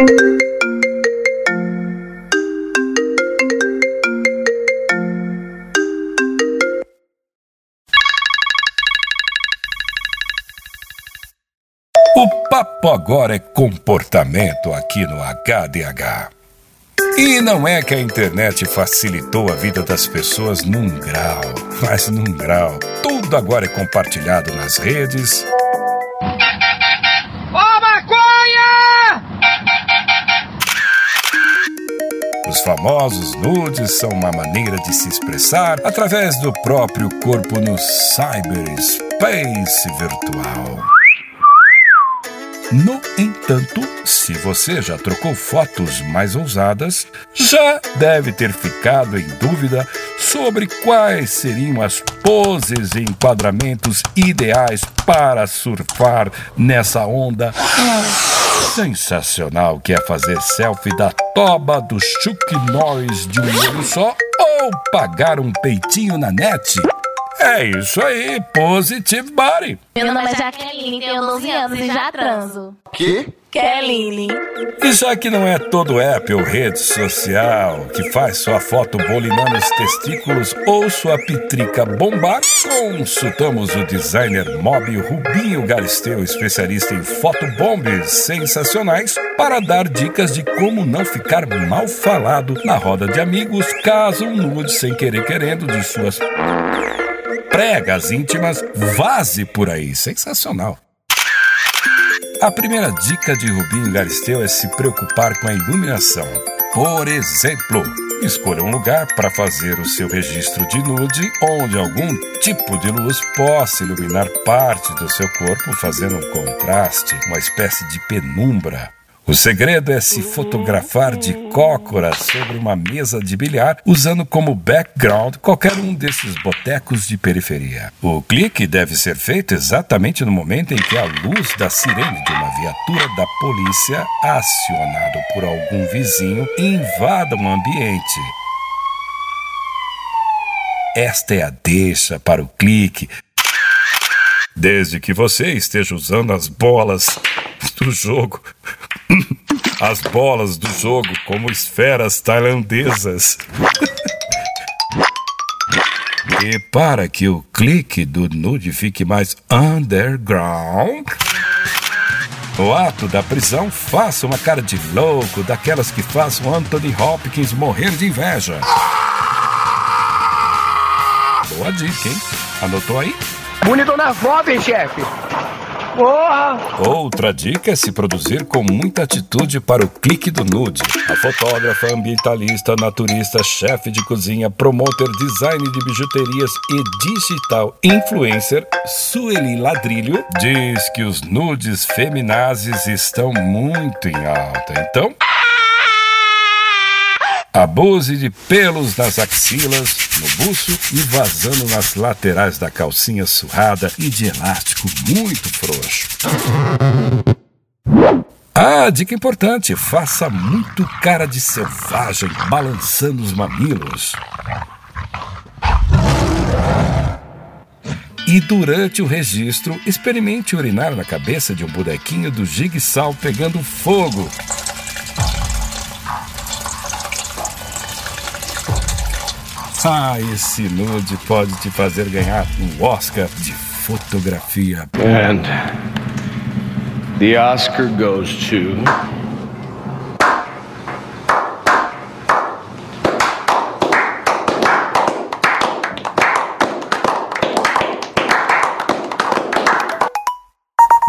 O papo agora é comportamento aqui no HDH. E não é que a internet facilitou a vida das pessoas num grau, mas num grau. Tudo agora é compartilhado nas redes. Os famosos nudes são uma maneira de se expressar através do próprio corpo no cyberspace virtual. No entanto, se você já trocou fotos mais ousadas, já deve ter ficado em dúvida sobre quais seriam as poses e enquadramentos ideais para surfar nessa onda sensacional que é fazer selfie da toba do Chuck Norris de um olho só ou pagar um peitinho na net. É isso aí, Positive Body. Meu nome é Jaqueline, tenho 12 anos e já transo. Que? Kelly. E já que não é todo app ou rede social que faz sua foto bolinando os testículos ou sua pitrica bombar, consultamos o designer móvel Rubinho Galisteu, especialista em fotobombes sensacionais, para dar dicas de como não ficar mal falado na roda de amigos caso um nude sem querer querendo de suas pregas íntimas vaze por aí. Sensacional. A primeira dica de Rubinho Galisteu é se preocupar com a iluminação. Por exemplo, escolha um lugar para fazer o seu registro de nude onde algum tipo de luz possa iluminar parte do seu corpo, fazendo um contraste, uma espécie de penumbra. O segredo é se fotografar de cócoras sobre uma mesa de bilhar, usando como background qualquer um desses botecos de periferia. O clique deve ser feito exatamente no momento em que a luz da sirene de uma viatura da polícia, acionado por algum vizinho, invada o ambiente. Esta é a deixa para o clique. Desde que você esteja usando as bolas do jogo. As bolas do jogo como esferas tailandesas. E para que o clique do nude fique mais underground, o ato da prisão faça uma cara de louco, daquelas que façam Anthony Hopkins morrer de inveja. Boa dica, hein? Anotou aí? Bonitona foda, hein, chefe? Porra! Outra dica é se produzir com muita atitude para o clique do nude. A fotógrafa, ambientalista, naturista, chefe de cozinha, promoter, design de bijuterias e digital influencer, Sueli Ladrilho, diz que os nudes feminazes estão muito em alta. Então, Abuse de pelos nas axilas, no buço e vazando nas laterais da calcinha surrada e de elástico muito frouxo. Ah, dica importante: faça muito cara de selvagem, balançando os mamilos. E durante o registro, experimente urinar na cabeça de um bonequinho do Jigsaw pegando fogo. Ah, esse nude pode te fazer ganhar um Oscar de fotografia. And the Oscar goes to.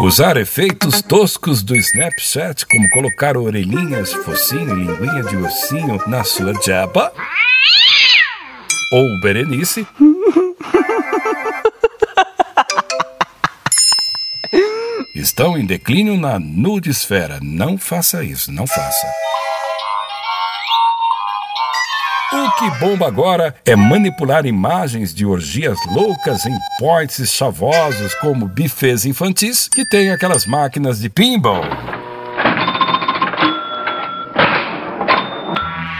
Usar efeitos toscos do Snapchat, como colocar orelhinhas, focinho e linguinha de ursinho na sua jaba. Ou Berenice. Estão em declínio na nudesfera. Não faça isso, não faça. O que bomba agora é manipular imagens de orgias loucas em points chavosos como bufês infantis que tem aquelas máquinas de pinball.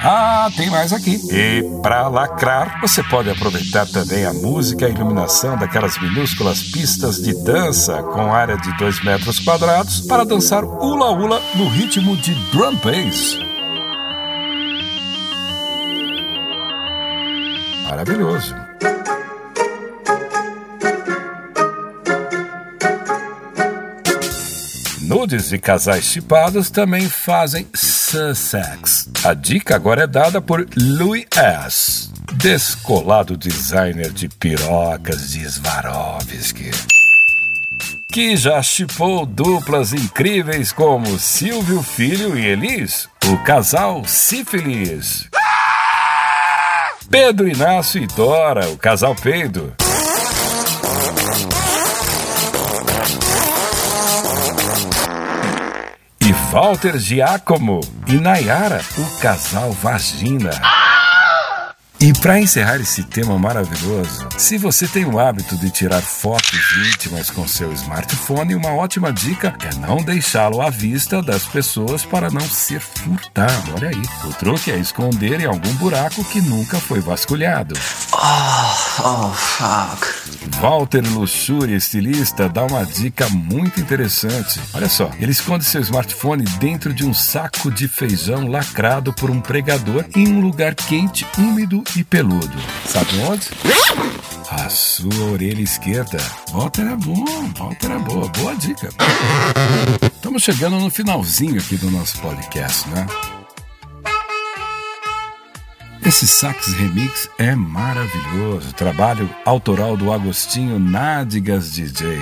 Ah, tem mais aqui. E para lacrar, você pode aproveitar também a música e a iluminação daquelas minúsculas pistas de dança com área de 2 metros quadrados para dançar hula-hula no ritmo de drum bass. Maravilhoso. Nudes e casais chipados também fazem Sussex. A dica agora é dada por Louis S., descolado designer de pirocas de Swarovski. Que já chipou duplas incríveis como Silvio Filho e Elis, o casal Sífilis. Pedro Inácio e Dora, o casal Peido. Walter Giacomo e Nayara, o casal Vagina. E para encerrar esse tema maravilhoso, se você tem o hábito de tirar fotos íntimas com seu smartphone, uma ótima dica é não deixá-lo à vista das pessoas para não ser furtado. Olha aí, o truque é esconder em algum buraco que nunca foi vasculhado. Oh, oh, fuck. Walter Luxúria, estilista, dá uma dica muito interessante. Olha só, ele esconde seu smartphone dentro de um saco de feijão lacrado por um pregador em um lugar quente, úmido e peludo. Sabe onde? A sua orelha esquerda. Walter é bom, Walter é boa, boa dica. Estamos chegando no finalzinho aqui do nosso podcast, né? Esse sax remix é maravilhoso. Trabalho autoral do Agostinho Nádigas DJ.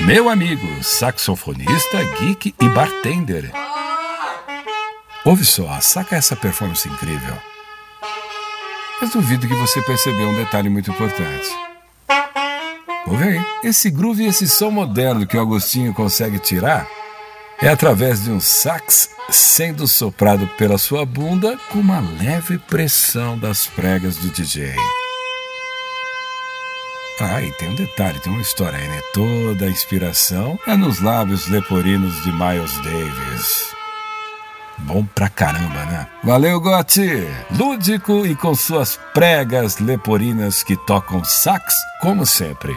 Meu amigo, saxofonista, geek e bartender. Ouve só, saca essa performance incrível. Mas duvido que você percebeu um detalhe muito importante. Ouve aí. Esse groove e esse som moderno que o Agostinho consegue tirar é através de um sax sendo soprado pela sua bunda com uma leve pressão das pregas do DJ. Ah, e tem um detalhe, tem uma história aí, né? Toda a inspiração é nos lábios leporinos de Miles Davis. Bom pra caramba, né? Valeu, Gotti! Lúdico e com suas pregas leporinas que tocam sax, como sempre.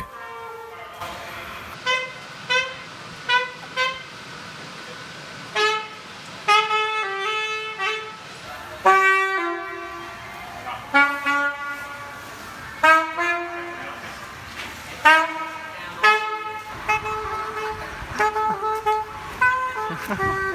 哈 哈